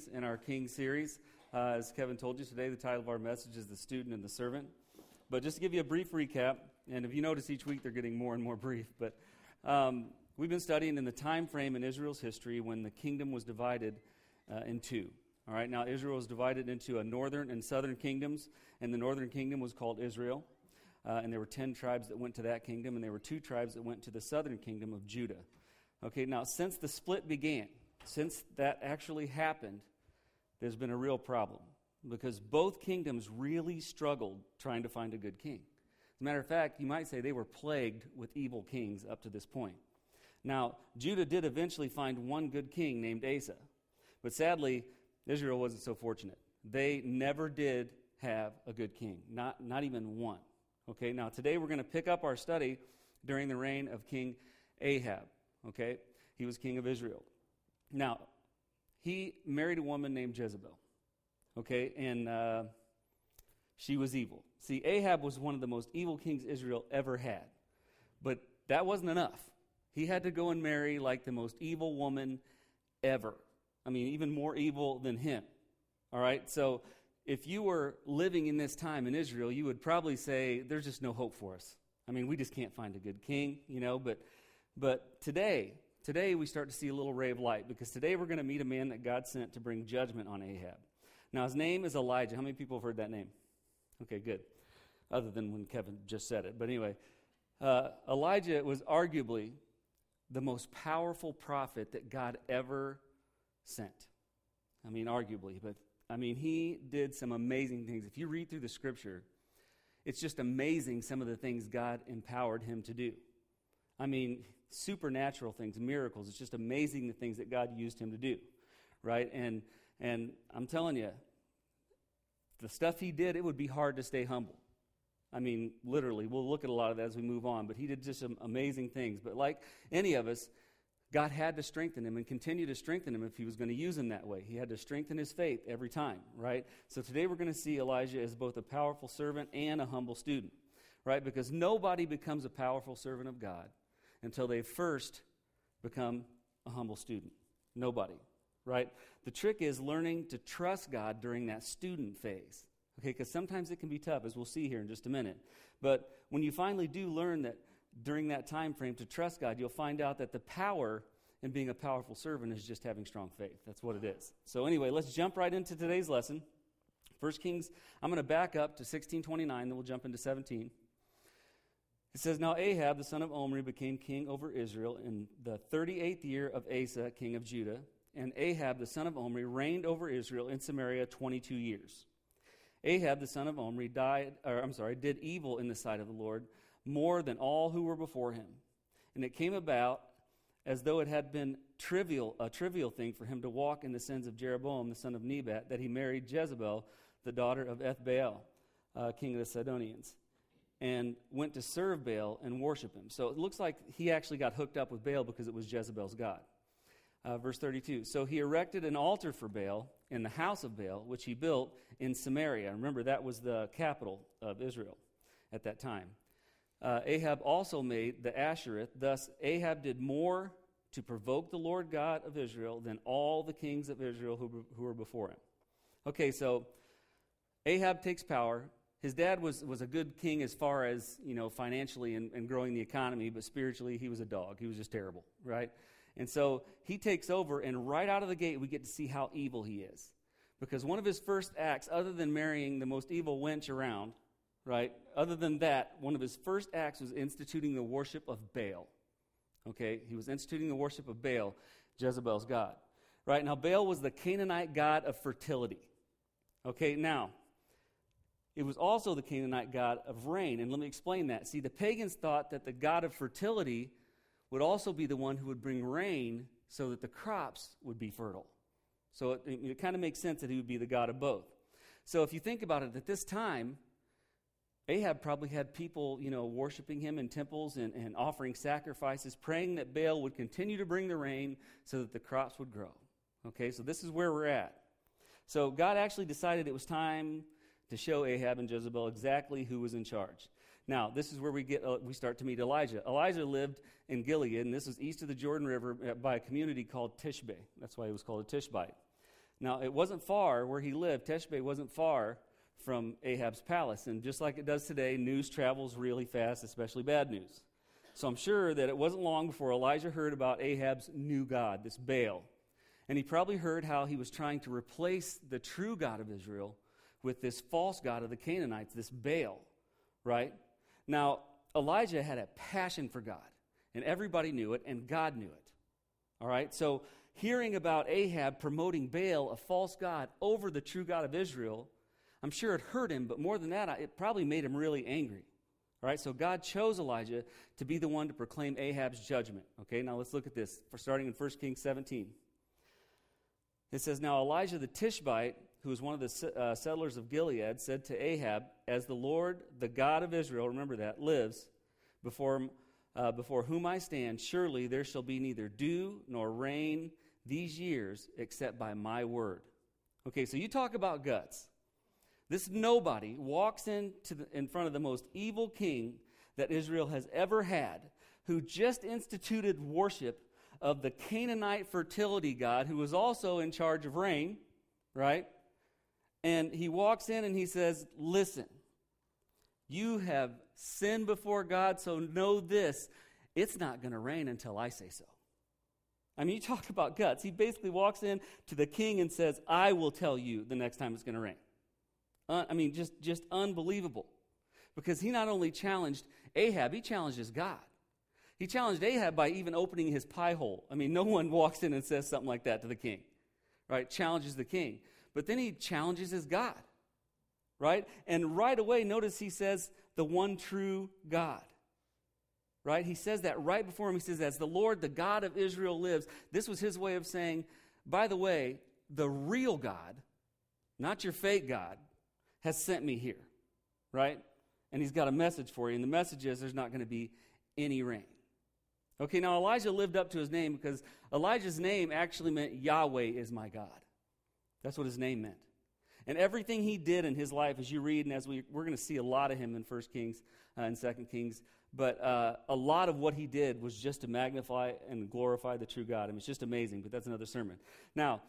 Kings in our King series. Uh, as Kevin told you today, the title of our message is The Student and the Servant. But just to give you a brief recap, and if you notice each week they're getting more and more brief, but um, we've been studying in the time frame in Israel's history when the kingdom was divided uh, in two. All right, now Israel was divided into a northern and southern kingdoms, and the northern kingdom was called Israel. Uh, and there were 10 tribes that went to that kingdom, and there were two tribes that went to the southern kingdom of Judah. Okay, now since the split began, since that actually happened, there's been a real problem because both kingdoms really struggled trying to find a good king. As a matter of fact, you might say they were plagued with evil kings up to this point. Now, Judah did eventually find one good king named Asa, but sadly, Israel wasn't so fortunate. They never did have a good king, not, not even one. Okay, now today we're going to pick up our study during the reign of King Ahab. Okay, he was king of Israel. Now, he married a woman named Jezebel. Okay, and uh, she was evil. See, Ahab was one of the most evil kings Israel ever had. But that wasn't enough. He had to go and marry like the most evil woman ever. I mean, even more evil than him. All right, so if you were living in this time in Israel, you would probably say, There's just no hope for us. I mean, we just can't find a good king, you know, but, but today, Today, we start to see a little ray of light because today we're going to meet a man that God sent to bring judgment on Ahab. Now, his name is Elijah. How many people have heard that name? Okay, good. Other than when Kevin just said it. But anyway, uh, Elijah was arguably the most powerful prophet that God ever sent. I mean, arguably, but I mean, he did some amazing things. If you read through the scripture, it's just amazing some of the things God empowered him to do. I mean, supernatural things, miracles. It's just amazing the things that God used him to do, right? And and I'm telling you, the stuff he did, it would be hard to stay humble. I mean, literally, we'll look at a lot of that as we move on, but he did just some amazing things. But like any of us, God had to strengthen him and continue to strengthen him if he was going to use him that way. He had to strengthen his faith every time, right? So today we're going to see Elijah as both a powerful servant and a humble student, right? Because nobody becomes a powerful servant of God until they first become a humble student. Nobody, right? The trick is learning to trust God during that student phase. Okay, because sometimes it can be tough, as we'll see here in just a minute. But when you finally do learn that during that time frame to trust God, you'll find out that the power in being a powerful servant is just having strong faith. That's what it is. So anyway, let's jump right into today's lesson. First Kings, I'm going to back up to 1629, then we'll jump into 17. It says, Now Ahab, the son of Omri, became king over Israel in the 38th year of Asa, king of Judah. And Ahab, the son of Omri, reigned over Israel in Samaria 22 years. Ahab, the son of Omri, died, or I'm sorry, did evil in the sight of the Lord more than all who were before him. And it came about as though it had been trivial, a trivial thing for him to walk in the sins of Jeroboam, the son of Nebat, that he married Jezebel, the daughter of Ethbaal, uh, king of the Sidonians and went to serve Baal and worship him. So it looks like he actually got hooked up with Baal because it was Jezebel's God. Uh, verse 32 So he erected an altar for Baal in the house of Baal, which he built in Samaria. Remember, that was the capital of Israel at that time. Uh, Ahab also made the Asherah. Thus, Ahab did more to provoke the Lord God of Israel than all the kings of Israel who, who were before him. Okay, so Ahab takes power his dad was, was a good king as far as, you know, financially and, and growing the economy, but spiritually he was a dog. He was just terrible, right? And so he takes over, and right out of the gate, we get to see how evil he is. Because one of his first acts, other than marrying the most evil wench around, right? Other than that, one of his first acts was instituting the worship of Baal. Okay? He was instituting the worship of Baal, Jezebel's God. Right? Now, Baal was the Canaanite god of fertility. Okay? Now, it was also the Canaanite god of rain. And let me explain that. See, the pagans thought that the god of fertility would also be the one who would bring rain so that the crops would be fertile. So it, it, kind of makes sense that he would be the god of both. So if you think about it, at this time, Ahab probably had people, you know, worshiping him in temples and, and offering sacrifices, praying that Baal would continue to bring the rain so that the crops would grow. Okay, so this is where we're at. So God actually decided it was time to show Ahab and Jezebel exactly who was in charge. Now, this is where we get uh, we start to meet Elijah. Elijah lived in Gilead, and this is east of the Jordan River uh, by a community called Tishbe. That's why he was called a Tishbite. Now, it wasn't far where he lived, Tishbe wasn't far from Ahab's palace. And just like it does today, news travels really fast, especially bad news. So I'm sure that it wasn't long before Elijah heard about Ahab's new God, this Baal. And he probably heard how he was trying to replace the true God of Israel with this false God of the Canaanites, this Baal, right? Now, Elijah had a passion for God, and everybody knew it, and God knew it. All right? So, hearing about Ahab promoting Baal, a false God, over the true God of Israel, I'm sure it hurt him, but more than that, it probably made him really angry. All right, so God chose Elijah to be the one to proclaim Ahab's judgment. Okay, now let's look at this. For starting in 1 Kings 17. It says, Now Elijah the Tishbite, who was one of the uh, settlers of Gilead, said to Ahab, As the Lord, the God of Israel, remember that, lives, before, uh, before whom I stand, surely there shall be neither dew nor rain these years except by my word. Okay, so you talk about guts. This nobody walks into the, in front of the most evil king that Israel has ever had, who just instituted worship of the Canaanite fertility god, who was also in charge of rain, right? And he walks in and he says, Listen, you have sinned before God, so know this it's not going to rain until I say so. I mean, you talk about guts. He basically walks in to the king and says, I will tell you the next time it's going to rain. Uh, I mean, just, just unbelievable. Because he not only challenged Ahab, he challenges God. He challenged Ahab by even opening his pie hole. I mean, no one walks in and says something like that to the king, right? Challenges the king. But then he challenges his God, right? And right away, notice he says, the one true God, right? He says that right before him. He says, as the Lord, the God of Israel lives. This was his way of saying, by the way, the real God, not your fake God, has sent me here, right? And he's got a message for you. And the message is there's not going to be any rain. Okay, now Elijah lived up to his name because Elijah's name actually meant Yahweh is my God. That's what his name meant. And everything he did in his life, as you read, and as we, we're going to see a lot of him in 1 Kings uh, and 2 Kings, but uh, a lot of what he did was just to magnify and glorify the true God. I mean, it's just amazing, but that's another sermon. Now,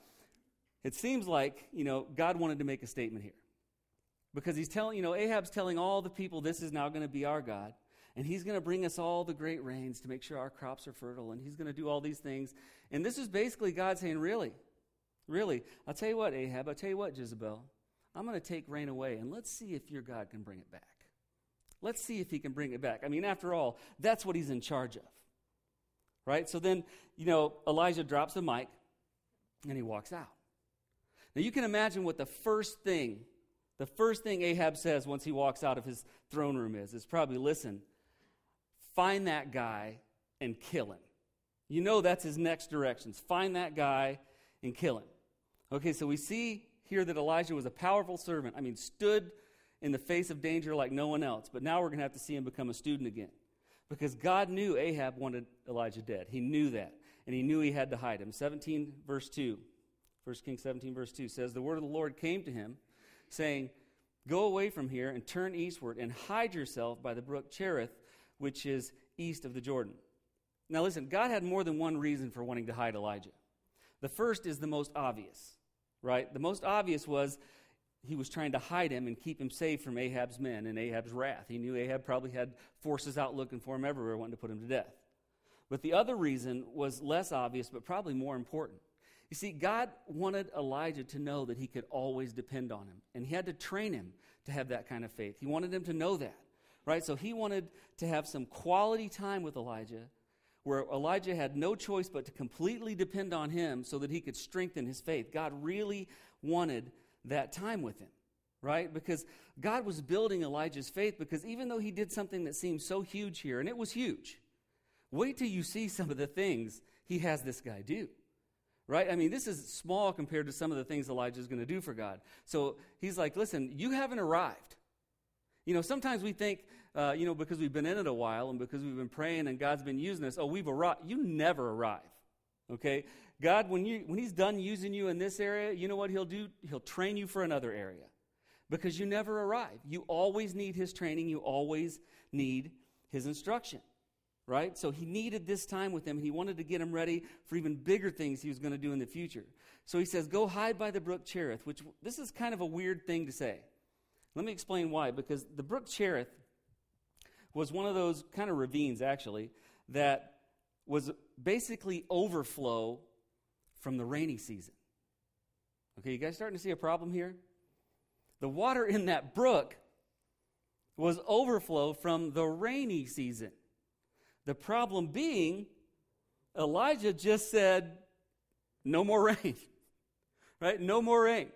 it seems like, you know, God wanted to make a statement here. Because he's telling, you know, Ahab's telling all the people this is now going to be our God. And he's going to bring us all the great rains to make sure our crops are fertile. And he's going to do all these things. And this is basically God saying, really, really, I'll tell you what, Ahab, I'll tell you what, Jezebel, I'm going to take rain away. And let's see if your God can bring it back. Let's see if he can bring it back. I mean, after all, that's what he's in charge of. Right? So then, you know, Elijah drops the mic and he walks out. Now you can imagine what the first thing the first thing Ahab says once he walks out of his throne room is, is probably, listen, find that guy and kill him. You know that's his next directions. Find that guy and kill him. Okay, so we see here that Elijah was a powerful servant. I mean, stood in the face of danger like no one else. But now we're going to have to see him become a student again. Because God knew Ahab wanted Elijah dead. He knew that. And he knew he had to hide him. 17, verse 2. 1 Kings 17, verse 2 says, The word of the Lord came to him saying, Go away from here and turn eastward and hide yourself by the brook Cherith, which is east of the Jordan. Now, listen, God had more than one reason for wanting to hide Elijah. The first is the most obvious, right? The most obvious was he was trying to hide him and keep him safe from Ahab's men and Ahab's wrath. He knew Ahab probably had forces out looking for him everywhere, wanting to put him to death. But the other reason was less obvious, but probably more important. You see, God wanted Elijah to know that he could always depend on him, and he had to train him to have that kind of faith. He wanted him to know that, right? So he wanted to have some quality time with Elijah where Elijah had no choice but to completely depend on him so that he could strengthen his faith. God really wanted that time with him, right? Because God was building Elijah's faith because even though he did something that seemed so huge here, and it was huge, wait till you see some of the things he has this guy do right? I mean, this is small compared to some of the things Elijah is going to do for God. So he's like, listen, you haven't arrived. You know, sometimes we think, uh, you know, because we've been in it a while and because we've been praying and God's been using us, oh, we've arrived. You never arrive, okay? God, when, you, when He's done using you in this area, you know what He'll do? He'll train you for another area because you never arrive. You always need His training, you always need His instruction right? So he needed this time with him, he wanted to get him ready for even bigger things he was going to do in the future. So he says, Go hide by the brook Cherith, which this is kind of a weird thing to say. Let me explain why. Because the brook Cherith was one of those kind of ravines, actually, that was basically overflow from the rainy season. Okay, you guys starting to see a problem here? The water in that brook was overflow from the rainy season. The problem being, Elijah just said, no more rain. right? No more rain.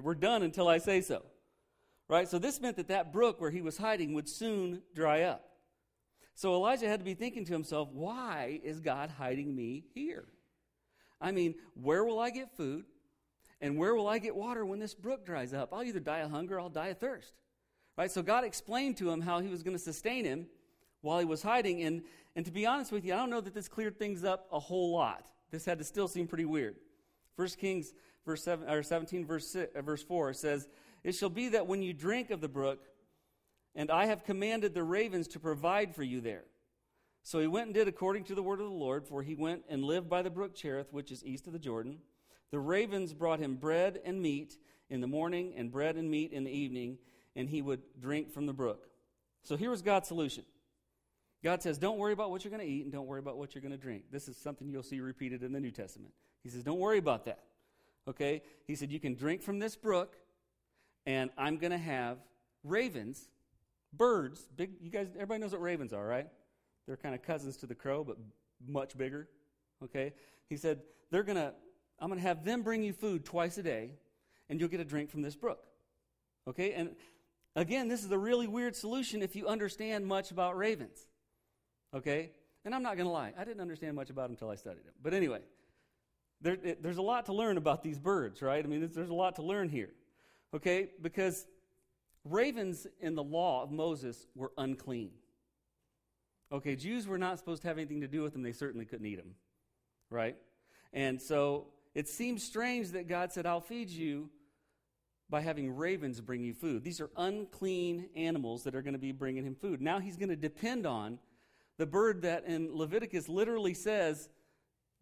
We're done until I say so. Right? So this meant that that brook where he was hiding would soon dry up. So Elijah had to be thinking to himself, why is God hiding me here? I mean, where will I get food? And where will I get water when this brook dries up? I'll either die of hunger or I'll die of thirst. Right? So God explained to him how he was going to sustain him while he was hiding. And, and to be honest with you, I don't know that this cleared things up a whole lot. This had to still seem pretty weird. First Kings verse seven, or 17, verse, six, verse 4 says, It shall be that when you drink of the brook, and I have commanded the ravens to provide for you there. So he went and did according to the word of the Lord, for he went and lived by the brook Cherith, which is east of the Jordan. The ravens brought him bread and meat in the morning, and bread and meat in the evening, and he would drink from the brook. So here was God's solution. God says, Don't worry about what you're going to eat, and don't worry about what you're going to drink. This is something you'll see repeated in the New Testament. He says, Don't worry about that. Okay? He said, You can drink from this brook, and I'm going to have ravens, birds, big, you guys, everybody knows what ravens are, right? They're kind of cousins to the crow, but much bigger. Okay? He said, They're going to, I'm going to have them bring you food twice a day, and you'll get a drink from this brook. Okay? And again, this is a really weird solution if you understand much about ravens. Okay? And I'm not going to lie, I didn't understand much about them until I studied them. But anyway, there, it, there's a lot to learn about these birds, right? I mean, there's, there's a lot to learn here, okay? Because ravens in the law of Moses were unclean. Okay, Jews were not supposed to have anything to do with them. They certainly couldn't eat them, right? And so it seems strange that God said, I'll feed you by having ravens bring you food. These are unclean animals that are going to be bringing him food. Now he's going to depend on the bird that in Leviticus literally says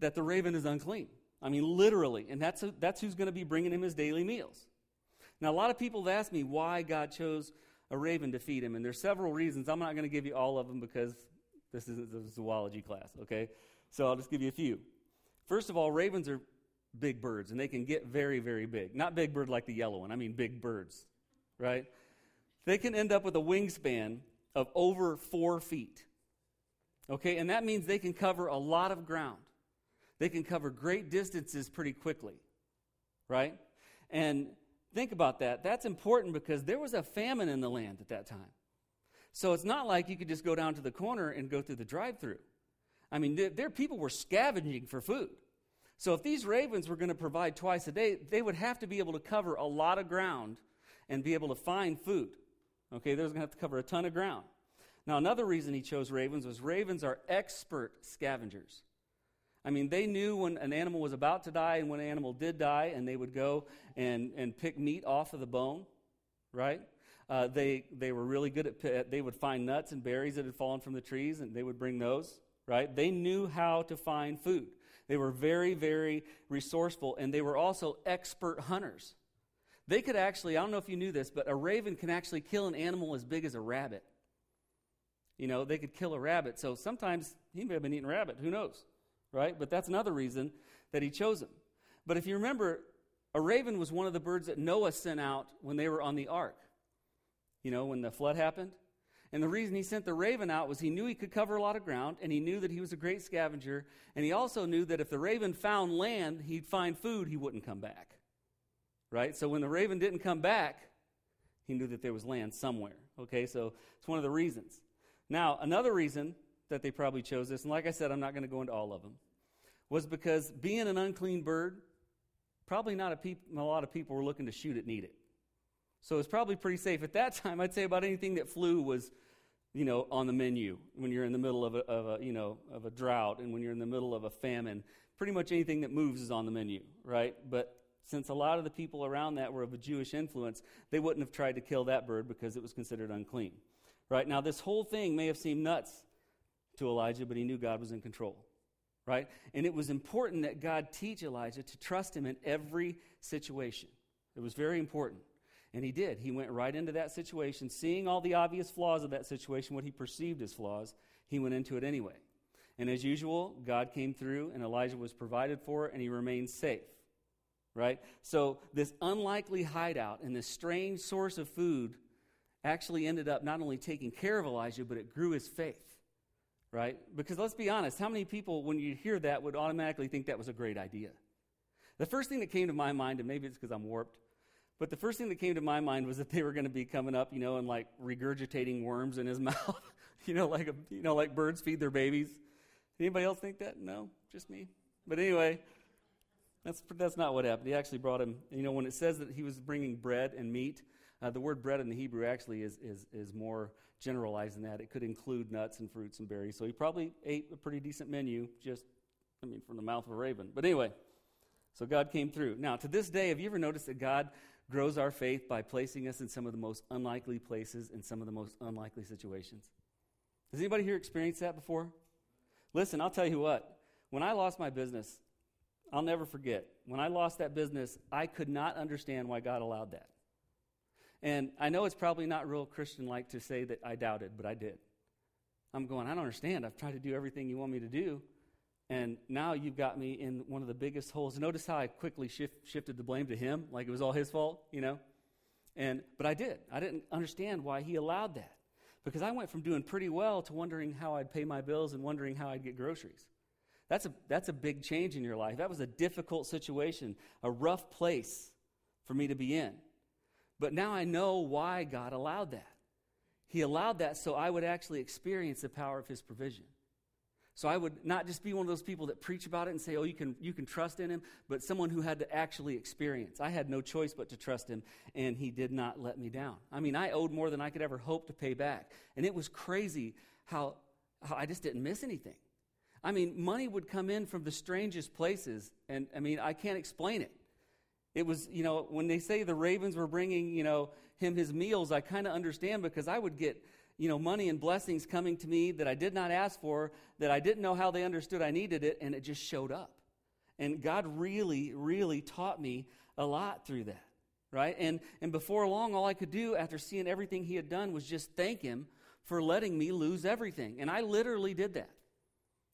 that the raven is unclean. I mean, literally. And that's, that's who's going to be bringing him his daily meals. Now, a lot of people have asked me why God chose a raven to feed him, and there's several reasons. I'm not going to give you all of them because this isn't a zoology class, okay? So I'll just give you a few. First of all, ravens are big birds, and they can get very, very big. Not big bird like the yellow one, I mean big birds, right? They can end up with a wingspan of over four feet. Okay, and that means they can cover a lot of ground. They can cover great distances pretty quickly, right? And think about that. That's important because there was a famine in the land at that time. So it's not like you could just go down to the corner and go through the drive through. I mean, there people were scavenging for food. So if these ravens were going to provide twice a day, they would have to be able to cover a lot of ground and be able to find food. Okay, they're going to have to cover a ton of ground. Now, another reason he chose ravens was ravens are expert scavengers. I mean, they knew when an animal was about to die and when an animal did die, and they would go and, and pick meat off of the bone, right? Uh, they, they were really good at, they would find nuts and berries that had fallen from the trees, and they would bring those, right? They knew how to find food. They were very, very resourceful, and they were also expert hunters. They could actually, I don't know if you knew this, but a raven can actually kill an animal as big as a rabbit. You know, they could kill a rabbit. So sometimes he may have been eating rabbit. Who knows? Right? But that's another reason that he chose him. But if you remember, a raven was one of the birds that Noah sent out when they were on the ark. You know, when the flood happened. And the reason he sent the raven out was he knew he could cover a lot of ground, and he knew that he was a great scavenger, and he also knew that if the raven found land, he'd find food, he wouldn't come back. Right? So when the raven didn't come back, he knew that there was land somewhere. Okay, so it's one of the reasons. Now, another reason that they probably chose this, and like I said, I'm not going to go into all of them, was because being an unclean bird, probably not a, peop- a lot of people were looking to shoot it, need it. So it's probably pretty safe. At that time, I'd say about anything that flew was, you know, on the menu when you're in the middle of a, of a, you know, of a drought and when you're in the middle of a famine. Pretty much anything that moves is on the menu, right? But since a lot of the people around that were of a Jewish influence, they wouldn't have tried to kill that bird because it was considered unclean. Right? Now, this whole thing may have seemed nuts to Elijah, but he knew God was in control. Right? And it was important that God teach Elijah to trust him in every situation. It was very important. And he did. He went right into that situation, seeing all the obvious flaws of that situation, what he perceived as flaws, he went into it anyway. And as usual, God came through and Elijah was provided for and he remained safe. Right? So, this unlikely hideout and this strange source of food actually ended up not only taking care of Elijah, but it grew his faith. Right? Because let's be honest, how many people, when you hear that, would automatically think that was a great idea? The first thing that came to my mind, and maybe it's because I'm warped, but the first thing that came to my mind was that they were going to be coming up, you know, and like regurgitating worms in his mouth, you know, like a, you know, like birds feed their babies. Anybody else think that? No, just me. But anyway, that's that's not what happened. He actually brought him. You know, when it says that he was bringing bread and meat, uh, the word bread in the Hebrew actually is is is more generalized than that. It could include nuts and fruits and berries. So he probably ate a pretty decent menu, just I mean, from the mouth of a raven. But anyway, so God came through. Now, to this day, have you ever noticed that God grows our faith by placing us in some of the most unlikely places in some of the most unlikely situations. Has anybody here experienced that before? Listen, I'll tell you what. When I lost my business, I'll never forget. When I lost that business, I could not understand why God allowed that. And I know it's probably not real Christian like to say that I doubted, but I did. I'm going, I don't understand. I've tried to do everything you want me to do. And now you've got me in one of the biggest holes. Notice how I quickly shift, shifted the blame to him, like it was all his fault, you know? And, but I did. I didn't understand why he allowed that. Because I went from doing pretty well to wondering how I'd pay my bills and wondering how I'd get groceries. That's a, that's a big change in your life. That was a difficult situation, a rough place for me to be in. But now I know why God allowed that. He allowed that so I would actually experience the power of His provision. So I would not just be one of those people that preach about it and say, oh, you can, you can trust in him, but someone who had to actually experience. I had no choice but to trust him, and he did not let me down. I mean, I owed more than I could ever hope to pay back. And it was crazy how, how I just didn't miss anything. I mean, money would come in from the strangest places, and I mean, I can't explain it. It was, you know, when they say the ravens were bringing, you know, him his meals, I kind of understand because I would get you know, money and blessings coming to me that I did not ask for, that I didn't know how they understood I needed it, and it just showed up. And God really, really taught me a lot through that, right? And, and before long, all I could do after seeing everything He had done was just thank Him for letting me lose everything. And I literally did that.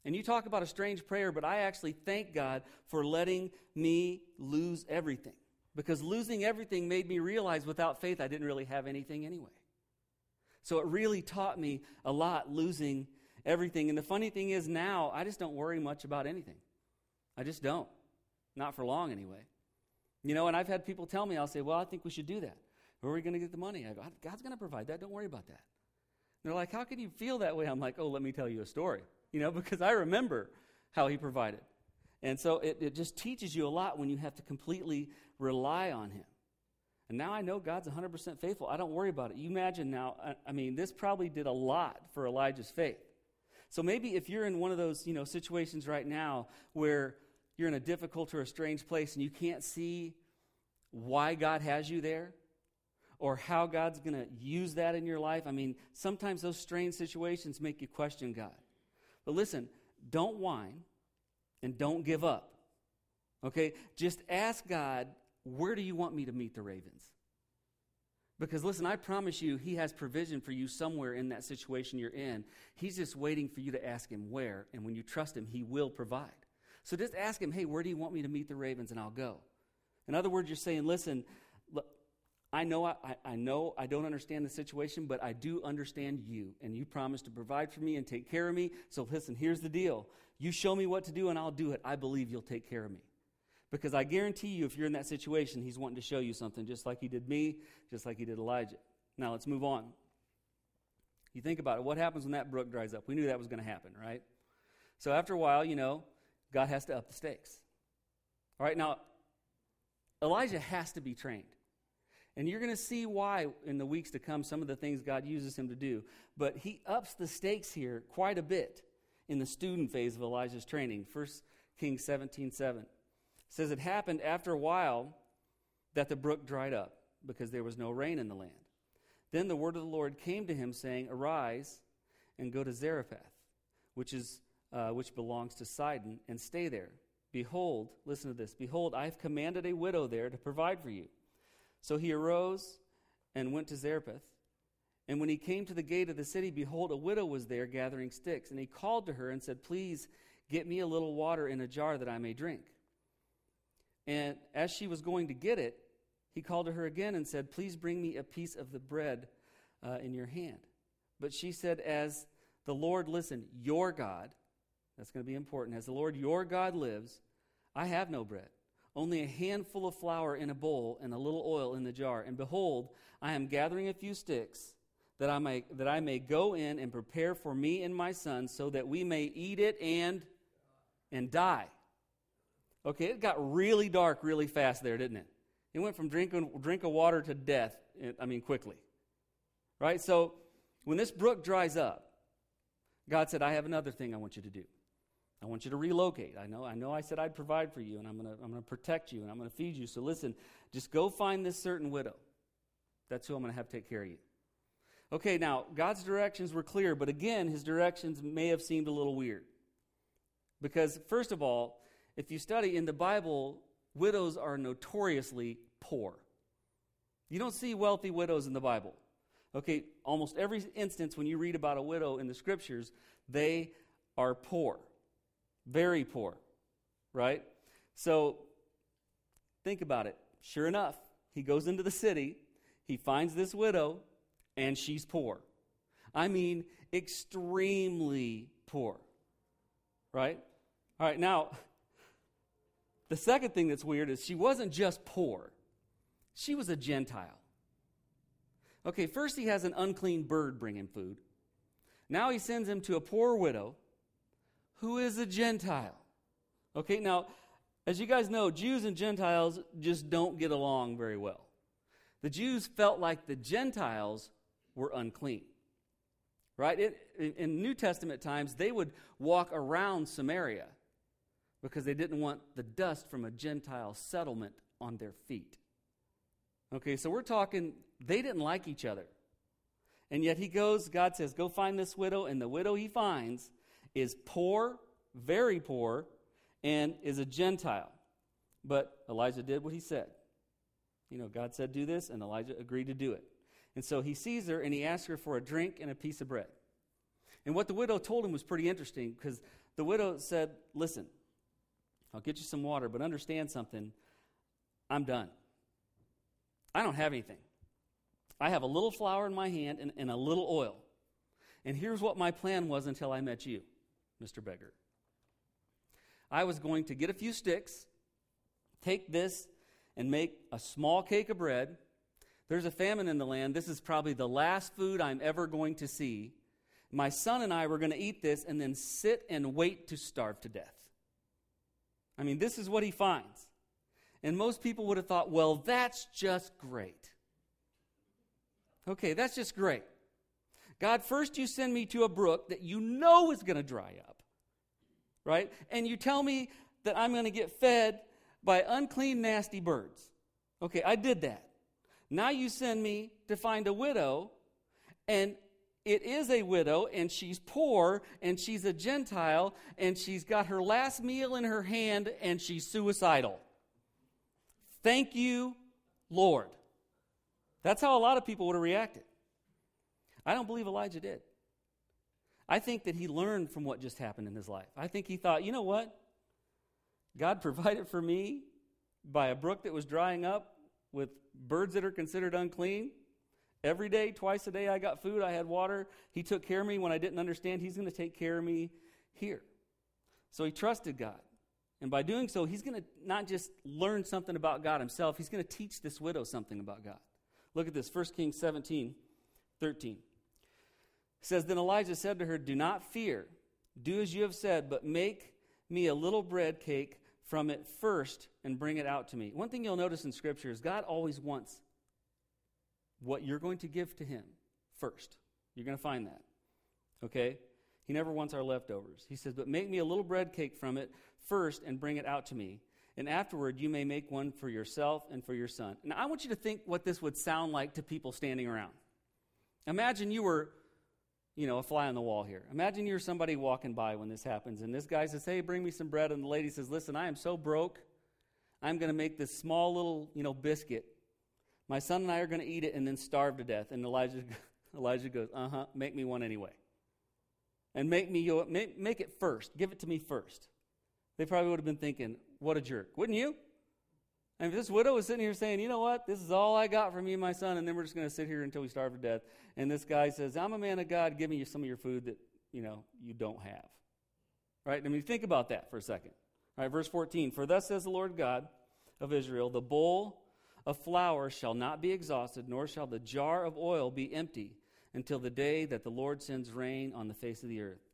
And you talk about a strange prayer, but I actually thank God for letting me lose everything. Because losing everything made me realize without faith I didn't really have anything anyway. So it really taught me a lot losing everything. And the funny thing is now, I just don't worry much about anything. I just don't. Not for long, anyway. You know, and I've had people tell me, I'll say, well, I think we should do that. Where are we going to get the money? I go, God's going to provide that. Don't worry about that. And they're like, how can you feel that way? I'm like, oh, let me tell you a story. You know, because I remember how he provided. And so it, it just teaches you a lot when you have to completely rely on him. And now I know God's 100% faithful. I don't worry about it. You imagine now, I, I mean, this probably did a lot for Elijah's faith. So maybe if you're in one of those, you know, situations right now where you're in a difficult or a strange place and you can't see why God has you there or how God's going to use that in your life, I mean, sometimes those strange situations make you question God. But listen, don't whine and don't give up. Okay? Just ask God where do you want me to meet the ravens? Because listen, I promise you, He has provision for you somewhere in that situation you're in. He's just waiting for you to ask Him where. And when you trust Him, He will provide. So just ask Him, hey, where do you want me to meet the ravens? And I'll go. In other words, you're saying, listen, I know I, I, know I don't understand the situation, but I do understand you. And you promised to provide for me and take care of me. So listen, here's the deal. You show me what to do, and I'll do it. I believe you'll take care of me. Because I guarantee you, if you're in that situation, he's wanting to show you something, just like he did me, just like he did Elijah. Now, let's move on. You think about it. What happens when that brook dries up? We knew that was going to happen, right? So, after a while, you know, God has to up the stakes. All right, now, Elijah has to be trained. And you're going to see why in the weeks to come, some of the things God uses him to do. But he ups the stakes here quite a bit in the student phase of Elijah's training. 1 Kings 17 7 says it happened after a while that the brook dried up because there was no rain in the land. Then the word of the Lord came to him, saying, Arise and go to Zarephath, which, is, uh, which belongs to Sidon, and stay there. Behold, listen to this Behold, I have commanded a widow there to provide for you. So he arose and went to Zarephath. And when he came to the gate of the city, behold, a widow was there gathering sticks. And he called to her and said, Please get me a little water in a jar that I may drink. And as she was going to get it, he called to her again and said, Please bring me a piece of the bread uh, in your hand. But she said, As the Lord, listen, your God, that's going to be important, as the Lord your God lives, I have no bread, only a handful of flour in a bowl and a little oil in the jar. And behold, I am gathering a few sticks that I may, that I may go in and prepare for me and my son so that we may eat it and, and die. Okay, it got really dark really fast there, didn't it? It went from drinking drink of water to death, I mean, quickly. Right? So when this brook dries up, God said, I have another thing I want you to do. I want you to relocate. I know, I know I said I'd provide for you, and I'm going to I'm gonna protect you, and I'm going to feed you. So listen, just go find this certain widow. That's who I'm going to have take care of you. Okay, now, God's directions were clear, but again, his directions may have seemed a little weird. Because, first of all, if you study in the Bible, widows are notoriously poor. You don't see wealthy widows in the Bible. Okay, almost every instance when you read about a widow in the scriptures, they are poor. Very poor. Right? So, think about it. Sure enough, he goes into the city, he finds this widow, and she's poor. I mean, extremely poor. Right? All right, now, the second thing that's weird is she wasn't just poor, she was a Gentile. Okay, first he has an unclean bird bring him food. Now he sends him to a poor widow who is a Gentile. Okay, now, as you guys know, Jews and Gentiles just don't get along very well. The Jews felt like the Gentiles were unclean. Right? It, in New Testament times, they would walk around Samaria because they didn't want the dust from a Gentile settlement on their feet. Okay, so we're talking, they didn't like each other. And yet he goes, God says, Go find this widow, and the widow he finds is poor, very poor, and is a Gentile. But Elijah did what he said. You know, God said, Do this, and Elijah agreed to do it. And so he sees her and he asks her for a drink and a piece of bread. And what the widow told him was pretty interesting because the widow said, Listen, I'll get you some water, but understand something. I'm done. I don't have anything. I have a little flour in my hand and, and a little oil. And here's what my plan was until I met you, Mr. Beggar. I was going to get a few sticks, take this, and make a small cake of bread. There's a famine in the land. This is probably the last food I'm ever going to see. My son and I were going to eat this and then sit and wait to starve to death. I mean, this is what he finds. And most people would have thought, well, that's just great. Okay, that's just great. God, first you send me to a brook that you know is going to dry up, right? And you tell me that I'm going to get fed by unclean, nasty birds. Okay, I did that. Now you send me to find a widow, and it is a widow and she's poor and she's a Gentile and she's got her last meal in her hand and she's suicidal. Thank you, Lord. That's how a lot of people would have reacted. I don't believe Elijah did. I think that he learned from what just happened in his life. I think he thought, you know what? God provided for me by a brook that was drying up with birds that are considered unclean. Every day, twice a day, I got food, I had water. He took care of me when I didn't understand. He's going to take care of me here. So he trusted God. And by doing so, he's going to not just learn something about God himself, he's going to teach this widow something about God. Look at this 1 Kings 17 13. Says, Then Elijah said to her, Do not fear. Do as you have said, but make me a little bread cake from it first and bring it out to me. One thing you'll notice in Scripture is God always wants what you're going to give to him first. You're going to find that. Okay? He never wants our leftovers. He says, But make me a little bread cake from it first and bring it out to me. And afterward, you may make one for yourself and for your son. Now, I want you to think what this would sound like to people standing around. Imagine you were you know, a fly on the wall here. Imagine you're somebody walking by when this happens, and this guy says, Hey, bring me some bread. And the lady says, Listen, I am so broke, I'm going to make this small little, you know, biscuit. My son and I are going to eat it and then starve to death. And Elijah, Elijah goes, Uh huh, make me one anyway. And make me make, make it first. Give it to me first. They probably would have been thinking, What a jerk. Wouldn't you? And if this widow was sitting here saying, you know what, this is all I got from you, my son, and then we're just going to sit here until we starve to death. And this guy says, I'm a man of God, give me some of your food that, you know, you don't have. Right? I mean, think about that for a second. All right, verse 14. For thus says the Lord God of Israel, the bowl of flour shall not be exhausted, nor shall the jar of oil be empty until the day that the Lord sends rain on the face of the earth.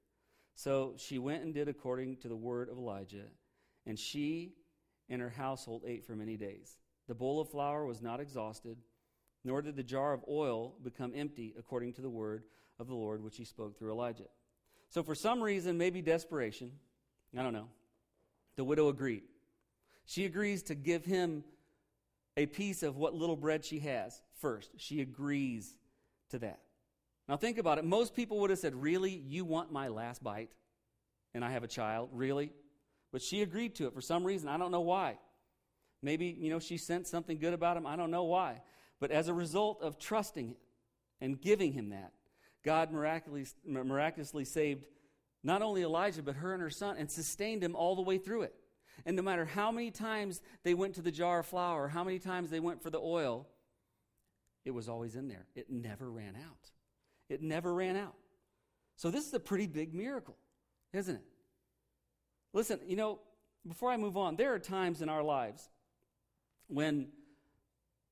So she went and did according to the word of Elijah, and she and her household ate for many days. The bowl of flour was not exhausted, nor did the jar of oil become empty, according to the word of the Lord which he spoke through Elijah. So, for some reason, maybe desperation, I don't know, the widow agreed. She agrees to give him a piece of what little bread she has first. She agrees to that. Now, think about it. Most people would have said, Really? You want my last bite? And I have a child? Really? But she agreed to it for some reason. I don't know why. Maybe, you know, she sensed something good about him. I don't know why. But as a result of trusting him and giving him that, God miraculously, miraculously saved not only Elijah, but her and her son and sustained him all the way through it. And no matter how many times they went to the jar of flour, how many times they went for the oil, it was always in there. It never ran out. It never ran out. So this is a pretty big miracle, isn't it? Listen, you know, before I move on, there are times in our lives when,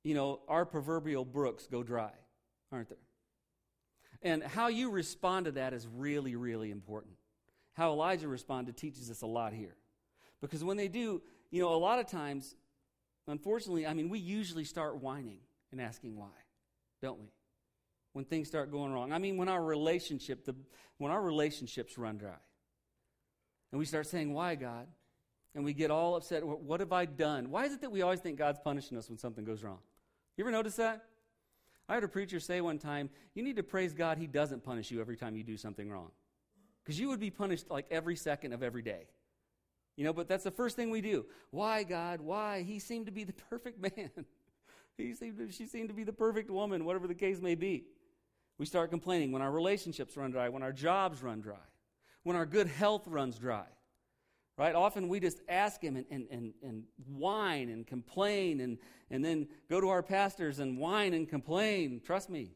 you know, our proverbial brooks go dry, aren't there? And how you respond to that is really, really important. How Elijah responded teaches us a lot here. Because when they do, you know, a lot of times, unfortunately, I mean, we usually start whining and asking why, don't we? When things start going wrong. I mean, when our relationship, the, when our relationships run dry. And we start saying, Why, God? And we get all upset. What have I done? Why is it that we always think God's punishing us when something goes wrong? You ever notice that? I heard a preacher say one time, You need to praise God he doesn't punish you every time you do something wrong. Because you would be punished like every second of every day. You know, but that's the first thing we do. Why, God? Why? He seemed to be the perfect man. he seemed to, she seemed to be the perfect woman, whatever the case may be. We start complaining when our relationships run dry, when our jobs run dry when our good health runs dry. Right? Often we just ask him and, and, and, and whine and complain and, and then go to our pastors and whine and complain. Trust me.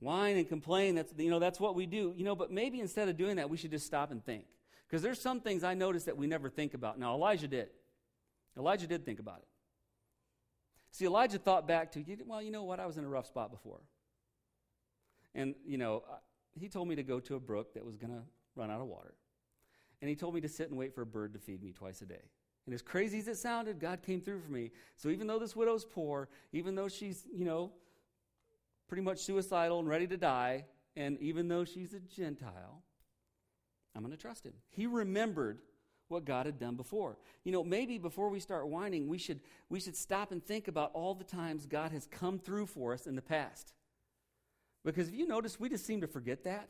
Whine and complain. That's, you know, that's what we do. You know, but maybe instead of doing that, we should just stop and think. Because there's some things I notice that we never think about. Now, Elijah did. Elijah did think about it. See, Elijah thought back to, well, you know what? I was in a rough spot before. And, you know, he told me to go to a brook that was going to run out of water. And he told me to sit and wait for a bird to feed me twice a day. And as crazy as it sounded, God came through for me. So even though this widow's poor, even though she's, you know, pretty much suicidal and ready to die, and even though she's a Gentile, I'm going to trust him. He remembered what God had done before. You know, maybe before we start whining, we should, we should stop and think about all the times God has come through for us in the past. Because if you notice, we just seem to forget that.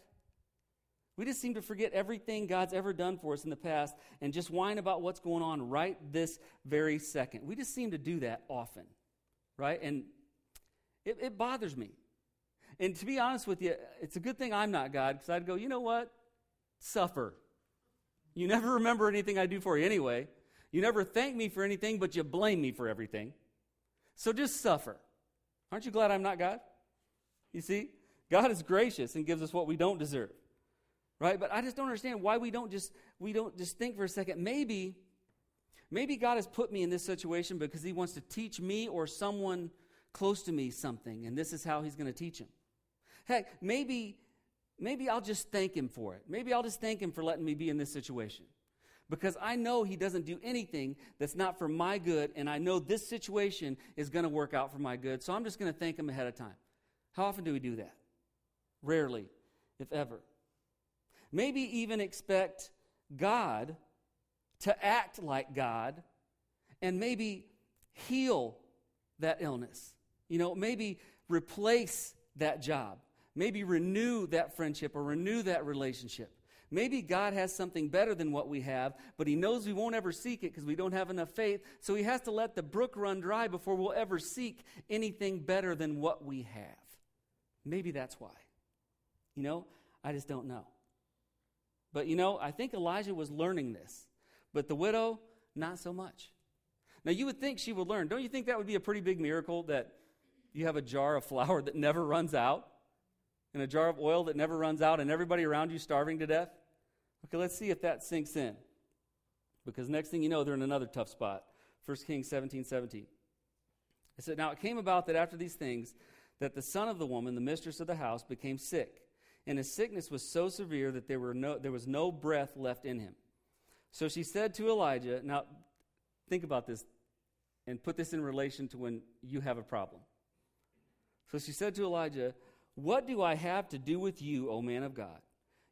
We just seem to forget everything God's ever done for us in the past and just whine about what's going on right this very second. We just seem to do that often, right? And it, it bothers me. And to be honest with you, it's a good thing I'm not God because I'd go, you know what? Suffer. You never remember anything I do for you anyway. You never thank me for anything, but you blame me for everything. So just suffer. Aren't you glad I'm not God? You see? God is gracious and gives us what we don't deserve right? But I just don't understand why we don't just we don't just think for a second. Maybe, maybe God has put me in this situation because He wants to teach me or someone close to me something, and this is how He's going to teach him. Heck, maybe maybe I'll just thank Him for it. Maybe I'll just thank Him for letting me be in this situation. Because I know he doesn't do anything that's not for my good, and I know this situation is going to work out for my good. So I'm just going to thank him ahead of time. How often do we do that? Rarely, if ever. Maybe even expect God to act like God and maybe heal that illness. You know, maybe replace that job. Maybe renew that friendship or renew that relationship. Maybe God has something better than what we have, but He knows we won't ever seek it because we don't have enough faith. So He has to let the brook run dry before we'll ever seek anything better than what we have. Maybe that's why. You know, I just don't know. But you know, I think Elijah was learning this, but the widow, not so much. Now, you would think she would learn. Don't you think that would be a pretty big miracle that you have a jar of flour that never runs out and a jar of oil that never runs out and everybody around you starving to death? Okay, let's see if that sinks in. Because next thing you know, they're in another tough spot. 1 Kings 17 17. It said, Now it came about that after these things, that the son of the woman, the mistress of the house, became sick. And his sickness was so severe that there, were no, there was no breath left in him. So she said to Elijah, Now think about this and put this in relation to when you have a problem. So she said to Elijah, What do I have to do with you, O man of God?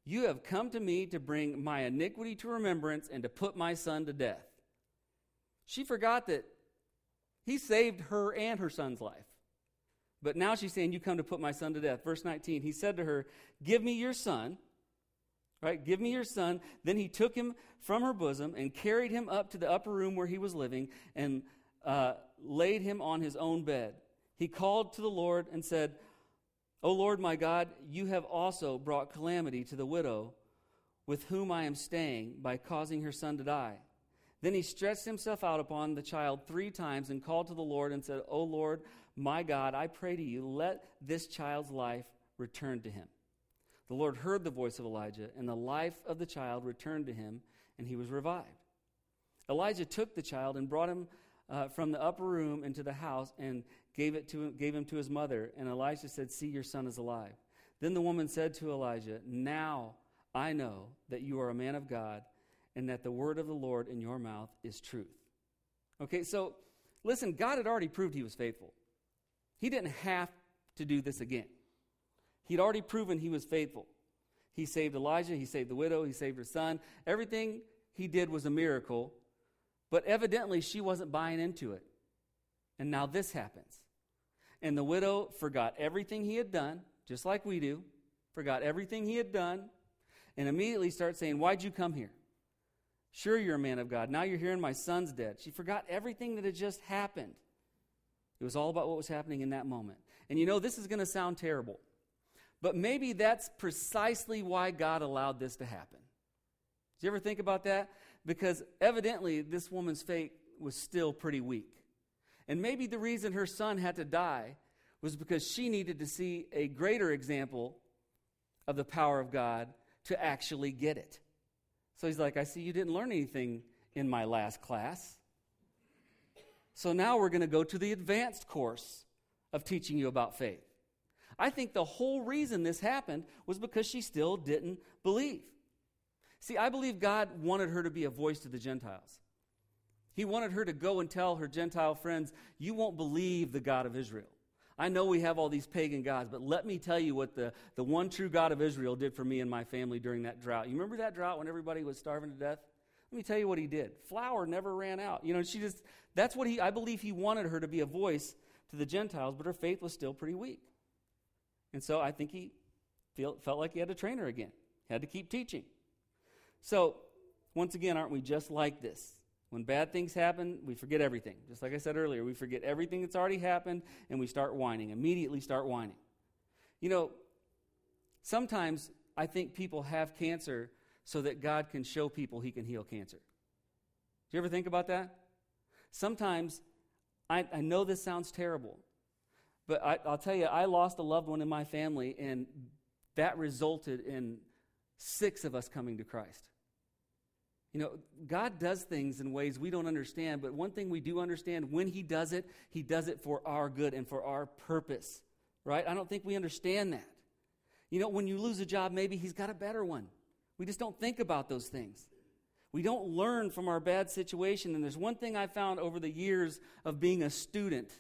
You have come to me to bring my iniquity to remembrance and to put my son to death. She forgot that he saved her and her son's life. But now she's saying, You come to put my son to death. Verse 19, he said to her, Give me your son. Right? Give me your son. Then he took him from her bosom and carried him up to the upper room where he was living and uh, laid him on his own bed. He called to the Lord and said, O Lord my God, you have also brought calamity to the widow with whom I am staying by causing her son to die. Then he stretched himself out upon the child three times and called to the Lord and said, O Lord, my God, I pray to you, let this child's life return to him. The Lord heard the voice of Elijah, and the life of the child returned to him, and he was revived. Elijah took the child and brought him uh, from the upper room into the house and gave, it to, gave him to his mother. And Elijah said, See, your son is alive. Then the woman said to Elijah, Now I know that you are a man of God and that the word of the Lord in your mouth is truth. Okay, so listen, God had already proved he was faithful. He didn't have to do this again. He'd already proven he was faithful. He saved Elijah, he saved the widow, he saved her son. Everything he did was a miracle, but evidently she wasn't buying into it. And now this happens. And the widow forgot everything he had done, just like we do, forgot everything he had done, and immediately starts saying, Why'd you come here? Sure, you're a man of God. Now you're hearing my son's dead. She forgot everything that had just happened. It was all about what was happening in that moment. And you know, this is going to sound terrible, but maybe that's precisely why God allowed this to happen. Did you ever think about that? Because evidently, this woman's faith was still pretty weak. And maybe the reason her son had to die was because she needed to see a greater example of the power of God to actually get it. So he's like, I see you didn't learn anything in my last class. So now we're going to go to the advanced course of teaching you about faith. I think the whole reason this happened was because she still didn't believe. See, I believe God wanted her to be a voice to the Gentiles. He wanted her to go and tell her Gentile friends, You won't believe the God of Israel. I know we have all these pagan gods, but let me tell you what the, the one true God of Israel did for me and my family during that drought. You remember that drought when everybody was starving to death? Let me tell you what he did. Flour never ran out. You know, she just, that's what he, I believe he wanted her to be a voice to the Gentiles, but her faith was still pretty weak. And so I think he feel, felt like he had to train her again, had to keep teaching. So, once again, aren't we just like this? When bad things happen, we forget everything. Just like I said earlier, we forget everything that's already happened and we start whining, immediately start whining. You know, sometimes I think people have cancer so that God can show people he can heal cancer. Do you ever think about that? Sometimes, I, I know this sounds terrible, but I, I'll tell you, I lost a loved one in my family, and that resulted in six of us coming to Christ. You know, God does things in ways we don't understand, but one thing we do understand when He does it, He does it for our good and for our purpose, right? I don't think we understand that. You know, when you lose a job, maybe He's got a better one. We just don't think about those things. We don't learn from our bad situation. And there's one thing I found over the years of being a student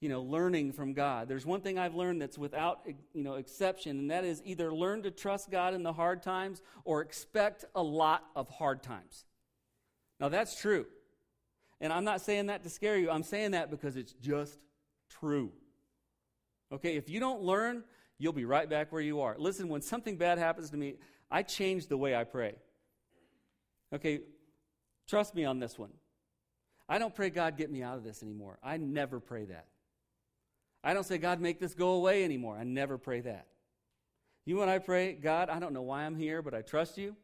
you know, learning from God. There's one thing I've learned that's without, you know, exception, and that is either learn to trust God in the hard times or expect a lot of hard times. Now, that's true. And I'm not saying that to scare you. I'm saying that because it's just true. Okay, if you don't learn, you'll be right back where you are. Listen, when something bad happens to me, I change the way I pray. Okay, trust me on this one. I don't pray, God, get me out of this anymore. I never pray that. I don't say, God, make this go away anymore. I never pray that. You and I pray, God, I don't know why I'm here, but I trust you.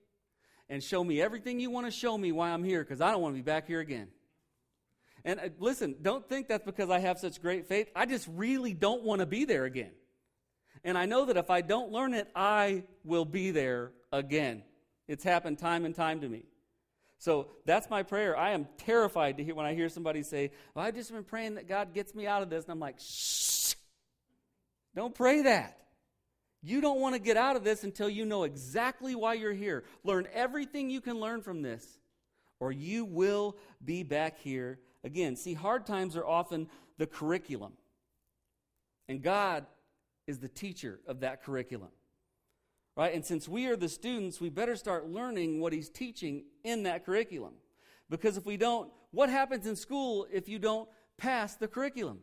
And show me everything you want to show me why I'm here, because I don't want to be back here again. And uh, listen, don't think that's because I have such great faith. I just really don't want to be there again. And I know that if I don't learn it, I will be there again. It's happened time and time to me. So that's my prayer. I am terrified to hear when I hear somebody say, well, I've just been praying that God gets me out of this. And I'm like, shh, don't pray that. You don't want to get out of this until you know exactly why you're here. Learn everything you can learn from this, or you will be back here again. See, hard times are often the curriculum. And God is the teacher of that curriculum. Right? And since we are the students, we better start learning what he's teaching in that curriculum. Because if we don't, what happens in school if you don't pass the curriculum?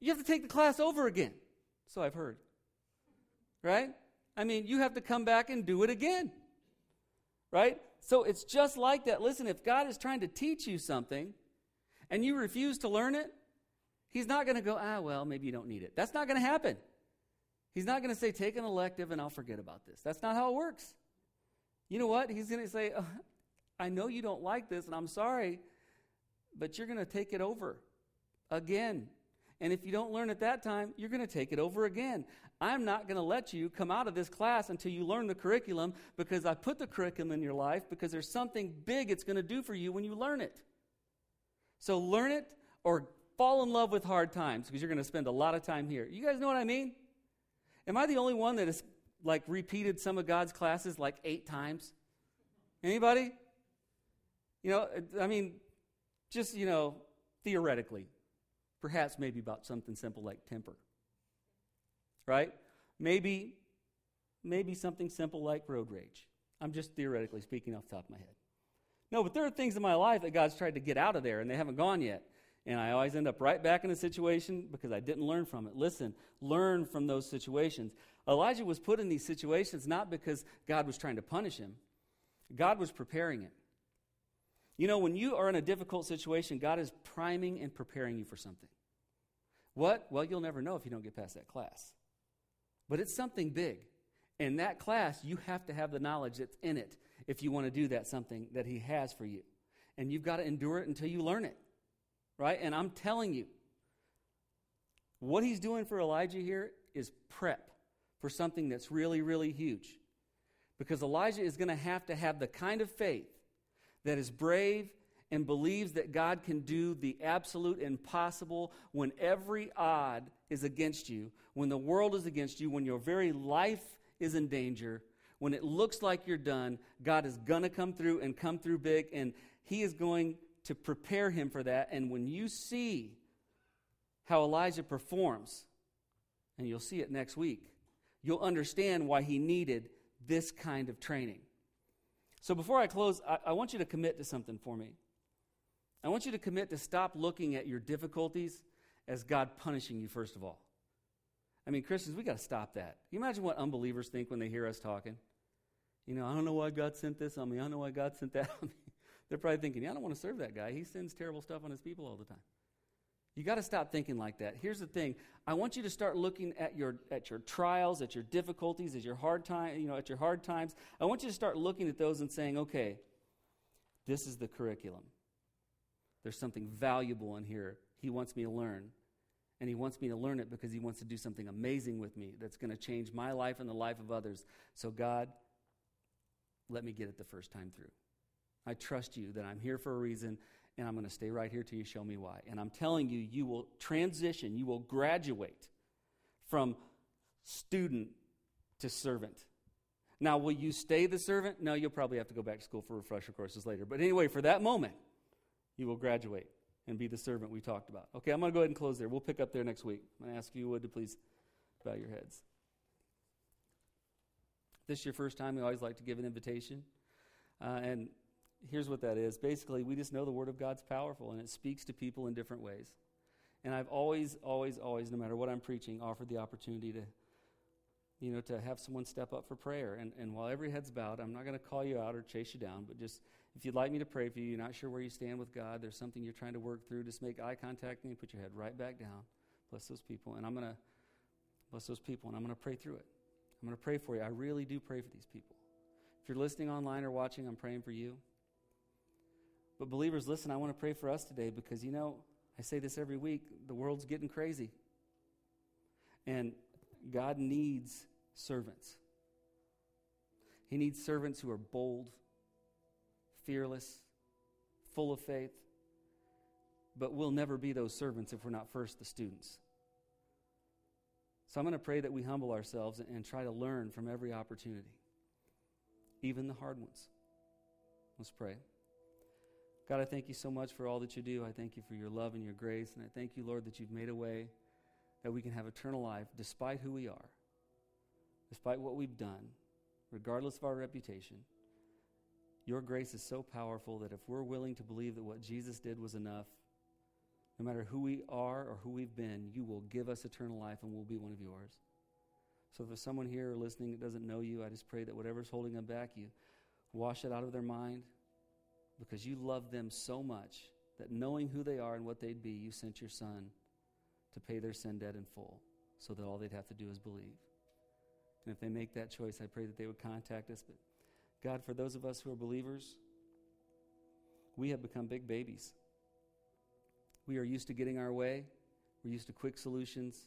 You have to take the class over again. So I've heard. Right? I mean, you have to come back and do it again. Right? So it's just like that. Listen, if God is trying to teach you something and you refuse to learn it, He's not going to go, ah, well, maybe you don't need it. That's not going to happen. He's not going to say, take an elective and I'll forget about this. That's not how it works. You know what? He's going to say, oh, I know you don't like this and I'm sorry, but you're going to take it over again. And if you don't learn at that time, you're going to take it over again. I'm not going to let you come out of this class until you learn the curriculum because I put the curriculum in your life because there's something big it's going to do for you when you learn it. So learn it or fall in love with hard times because you're going to spend a lot of time here. You guys know what I mean? Am I the only one that has like repeated some of God's classes like eight times? Anybody? You know, I mean, just, you know, theoretically, perhaps maybe about something simple like temper. Right? Maybe maybe something simple like road rage. I'm just theoretically speaking off the top of my head. No, but there are things in my life that God's tried to get out of there and they haven't gone yet. And I always end up right back in a situation because I didn't learn from it. Listen, learn from those situations. Elijah was put in these situations not because God was trying to punish him, God was preparing it. You know, when you are in a difficult situation, God is priming and preparing you for something. What? Well, you'll never know if you don't get past that class. But it's something big. In that class, you have to have the knowledge that's in it if you want to do that something that He has for you. And you've got to endure it until you learn it right? And I'm telling you, what he's doing for Elijah here is prep for something that's really, really huge. Because Elijah is going to have to have the kind of faith that is brave and believes that God can do the absolute impossible when every odd is against you, when the world is against you, when your very life is in danger, when it looks like you're done, God is going to come through and come through big, and He is going to prepare him for that. And when you see how Elijah performs, and you'll see it next week, you'll understand why he needed this kind of training. So before I close, I, I, want you to commit to something for me. I want you to commit to stop looking at your difficulties as God punishing you, first of all. I mean, Christians, we got to stop that. Can you imagine what unbelievers think when they hear us talking? You know, I don't know why God sent this on me. I don't know why God sent that on me. They're probably thinking, yeah, I don't want to serve that guy. He sends terrible stuff on his people all the time. You got to stop thinking like that. Here's the thing. I want you to start looking at your at your trials, at your difficulties, at your hard time, you know, at your hard times. I want you to start looking at those and saying, "Okay, this is the curriculum. There's something valuable in here. He wants me to learn. And he wants me to learn it because he wants to do something amazing with me that's going to change my life and the life of others. So God, let me get it the first time through." I trust you that I'm here for a reason and I'm going to stay right here till you show me why. And I'm telling you, you will transition, you will graduate from student to servant. Now, will you stay the servant? No, you'll probably have to go back to school for refresher courses later. But anyway, for that moment, you will graduate and be the servant we talked about. Okay, I'm going to go ahead and close there. We'll pick up there next week. I'm going to ask you would to please bow your heads. If this is your first time, we always like to give an invitation. Uh, and here's what that is basically, we just know the Word of God's powerful and it speaks to people in different ways. And I've always, always, always, no matter what I'm preaching, offered the opportunity to, you know, to have someone step up for prayer. And, and while every head's bowed, I'm not going to call you out or chase you down, but just if you'd like me to pray for you, you're not sure where you stand with God, there's something you're trying to work through, just make eye contact with me, put your head right back down. Bless those people. And I'm going to bless those people, and I'm going to pray through it. I'm going to pray for you. I really do pray for these people. If you're listening online or watching, I'm praying for you. But believers, listen, I want to pray for us today because, you know, I say this every week the world's getting crazy. And God needs servants. He needs servants who are bold, fearless, full of faith. But we'll never be those servants if we're not first the students. So I'm going to pray that we humble ourselves and, try to learn from every opportunity, even the hard ones. Let's pray. God, I thank you so much for all that you do. I thank you for your love and your grace. And I thank you, Lord, that you've made a way that we can have eternal life despite who we are, despite what we've done, regardless of our reputation. Your grace is so powerful that if we're willing to believe that what Jesus did was enough, no matter who we are or who we've been, you will give us eternal life and we'll be one of yours. So if there's someone here listening that doesn't know you, I just pray that whatever's holding them back, you wash it out of their mind because you love them so much that knowing who they are and what they'd be, you sent your son to pay their sin debt in full so that all they'd have to do is believe. And if they make that choice, I pray that they would contact us. But God, for those of us who are believers, we have become big babies. We are used to getting our way, we're used to quick solutions.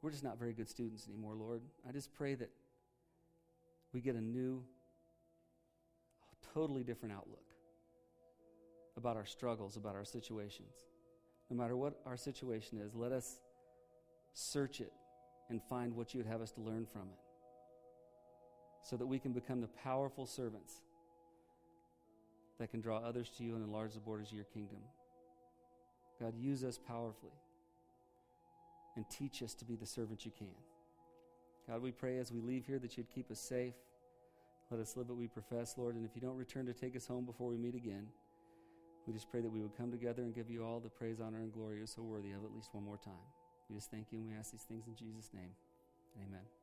We're just not very good students anymore, Lord. I just pray that we get a new, totally different outlook about our struggles, about our situations. No matter what our situation is, let us search it and find what you would have us to learn from it so that we can become the powerful servants that can draw others to you and enlarge the borders of your kingdom. God, use us powerfully and teach us to be the servant you can. God, we pray as we leave here that you'd keep us safe. Let us live what we profess, Lord. And if you don't return to take us home before we meet again, we just pray that we would come together and give you all the praise, honor, and glory you're so worthy of at least one more time. We just thank you and we ask these things in Jesus' name. Amen.